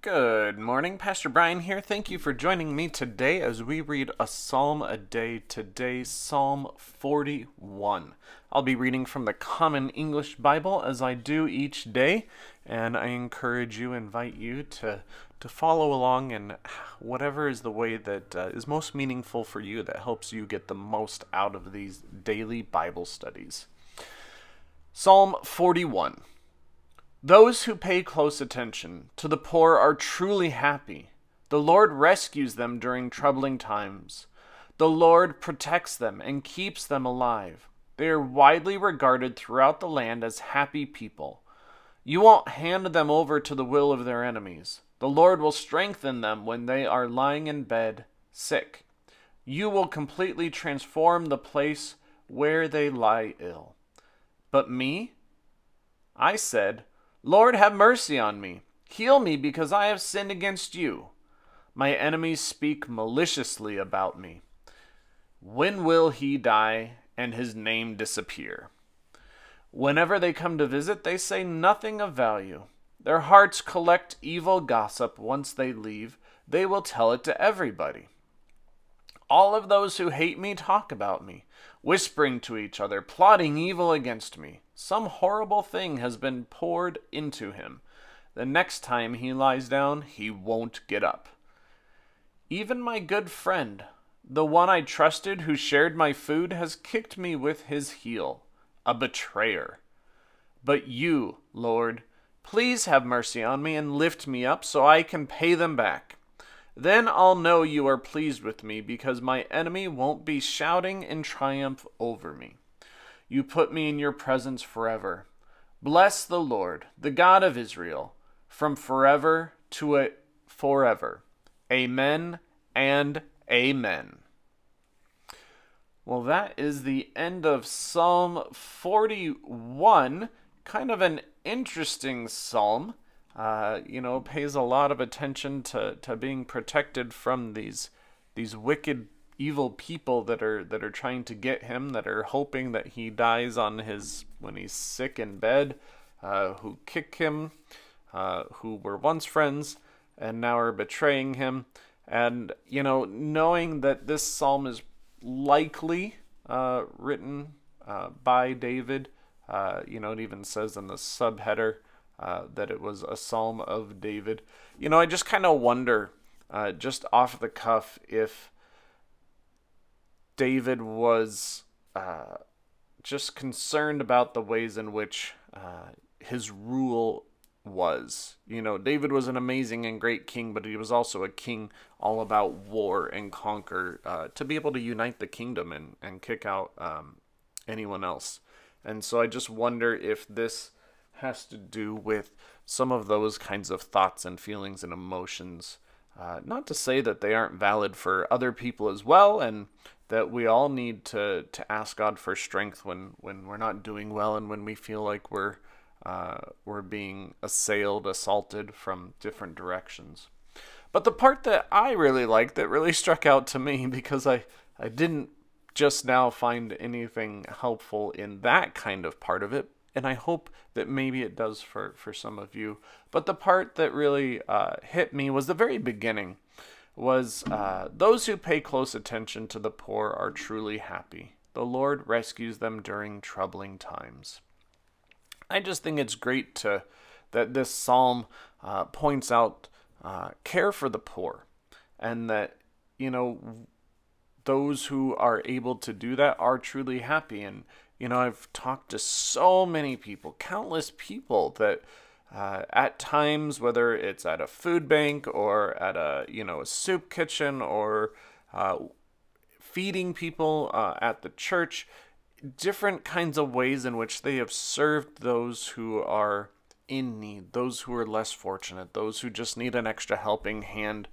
Good morning, Pastor Brian here. Thank you for joining me today as we read a psalm a day. Today, Psalm 41. I'll be reading from the Common English Bible as I do each day, and I encourage you, invite you to to follow along in whatever is the way that uh, is most meaningful for you that helps you get the most out of these daily Bible studies. Psalm 41. Those who pay close attention to the poor are truly happy. The Lord rescues them during troubling times. The Lord protects them and keeps them alive. They are widely regarded throughout the land as happy people. You won't hand them over to the will of their enemies. The Lord will strengthen them when they are lying in bed, sick. You will completely transform the place where they lie ill. But me? I said, Lord, have mercy on me. Heal me because I have sinned against you. My enemies speak maliciously about me. When will he die and his name disappear? Whenever they come to visit, they say nothing of value. Their hearts collect evil gossip once they leave. They will tell it to everybody. All of those who hate me talk about me, whispering to each other, plotting evil against me. Some horrible thing has been poured into him. The next time he lies down, he won't get up. Even my good friend, the one I trusted who shared my food, has kicked me with his heel, a betrayer. But you, Lord, please have mercy on me and lift me up so I can pay them back. Then I'll know you are pleased with me, because my enemy won't be shouting in triumph over me. You put me in your presence forever. Bless the Lord, the God of Israel, from forever to it forever. Amen and amen. Well, that is the end of Psalm 41. Kind of an interesting psalm uh, you know, pays a lot of attention to, to being protected from these these wicked, evil people that are that are trying to get him, that are hoping that he dies on his when he's sick in bed, uh, who kick him, uh, who were once friends and now are betraying him. And you know, knowing that this psalm is likely uh, written uh, by David, uh, you know, it even says in the subheader uh, that it was a psalm of David. You know, I just kind of wonder, uh, just off the cuff, if David was uh, just concerned about the ways in which uh, his rule was. You know, David was an amazing and great king, but he was also a king all about war and conquer uh, to be able to unite the kingdom and, and kick out um, anyone else. And so I just wonder if this has to do with some of those kinds of thoughts and feelings and emotions. Uh, not to say that they aren't valid for other people as well, and that we all need to, to ask God for strength when, when we're not doing well and when we feel like we're uh, we're being assailed, assaulted from different directions. But the part that I really liked, that really struck out to me, because I, I didn't just now find anything helpful in that kind of part of it, and I hope that maybe it does for, for some of you. But the part that really uh, hit me was the very beginning was uh, those who pay close attention to the poor are truly happy. The Lord rescues them during troubling times. I just think it's great to that this psalm uh, points out uh, care for the poor, and that you know those who are able to do that are truly happy. And you know, I've talked to so many people, countless people that uh, at times, whether it's at a food bank or at a you know a soup kitchen or uh, feeding people uh, at the church, different kinds of ways in which they have served those who are in need, those who are less fortunate, those who just need an extra helping hand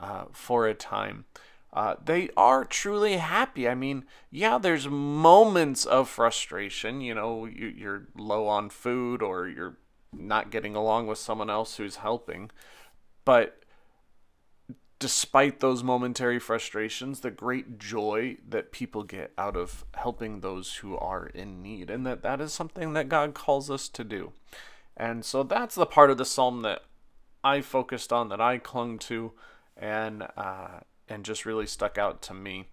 uh, for a time uh, they are truly happy. I mean, yeah, there's moments of frustration. You know, you, are low on food or you're not getting along with someone else who's helping. But despite those momentary frustrations, the great joy that people get out of helping those who are in need, and that that is something that God calls us to do. And so that's the part of the psalm that I focused on, that I clung to, and uh, and just really stuck out to me.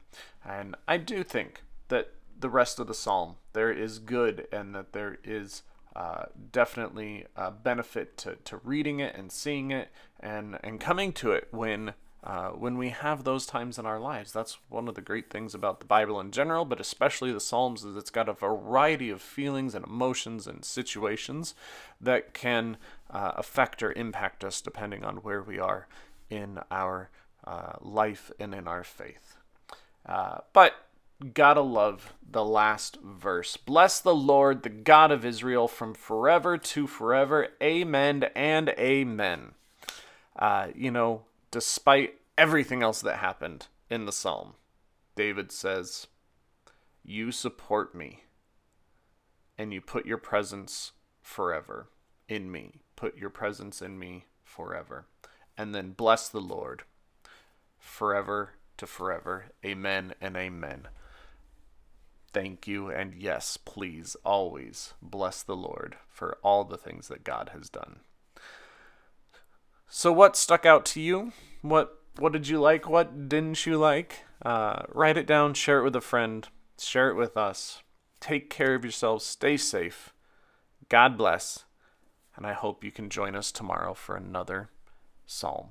And I do think that the rest of the psalm there is good, and that there is uh, definitely a benefit to, to reading it and seeing it and and coming to it when uh, when we have those times in our lives. That's one of the great things about the Bible in general, but especially the Psalms, is it's got a variety of feelings and emotions and situations that can uh, affect or impact us depending on where we are in our uh, life and in our faith. Uh, but gotta love the last verse. Bless the Lord, the God of Israel, from forever to forever. Amen and amen. Uh, you know, despite everything else that happened in the psalm, David says, You support me, and you put your presence forever in me. Put your presence in me forever. And then bless the Lord forever to forever. Amen and amen. Thank you, and yes, please always bless the Lord for all the things that God has done. So, what stuck out to you? What what did you like? What didn't you like? Uh, write it down, share it with a friend, share it with us. Take care of yourselves, stay safe. God bless, and I hope you can join us tomorrow for another psalm.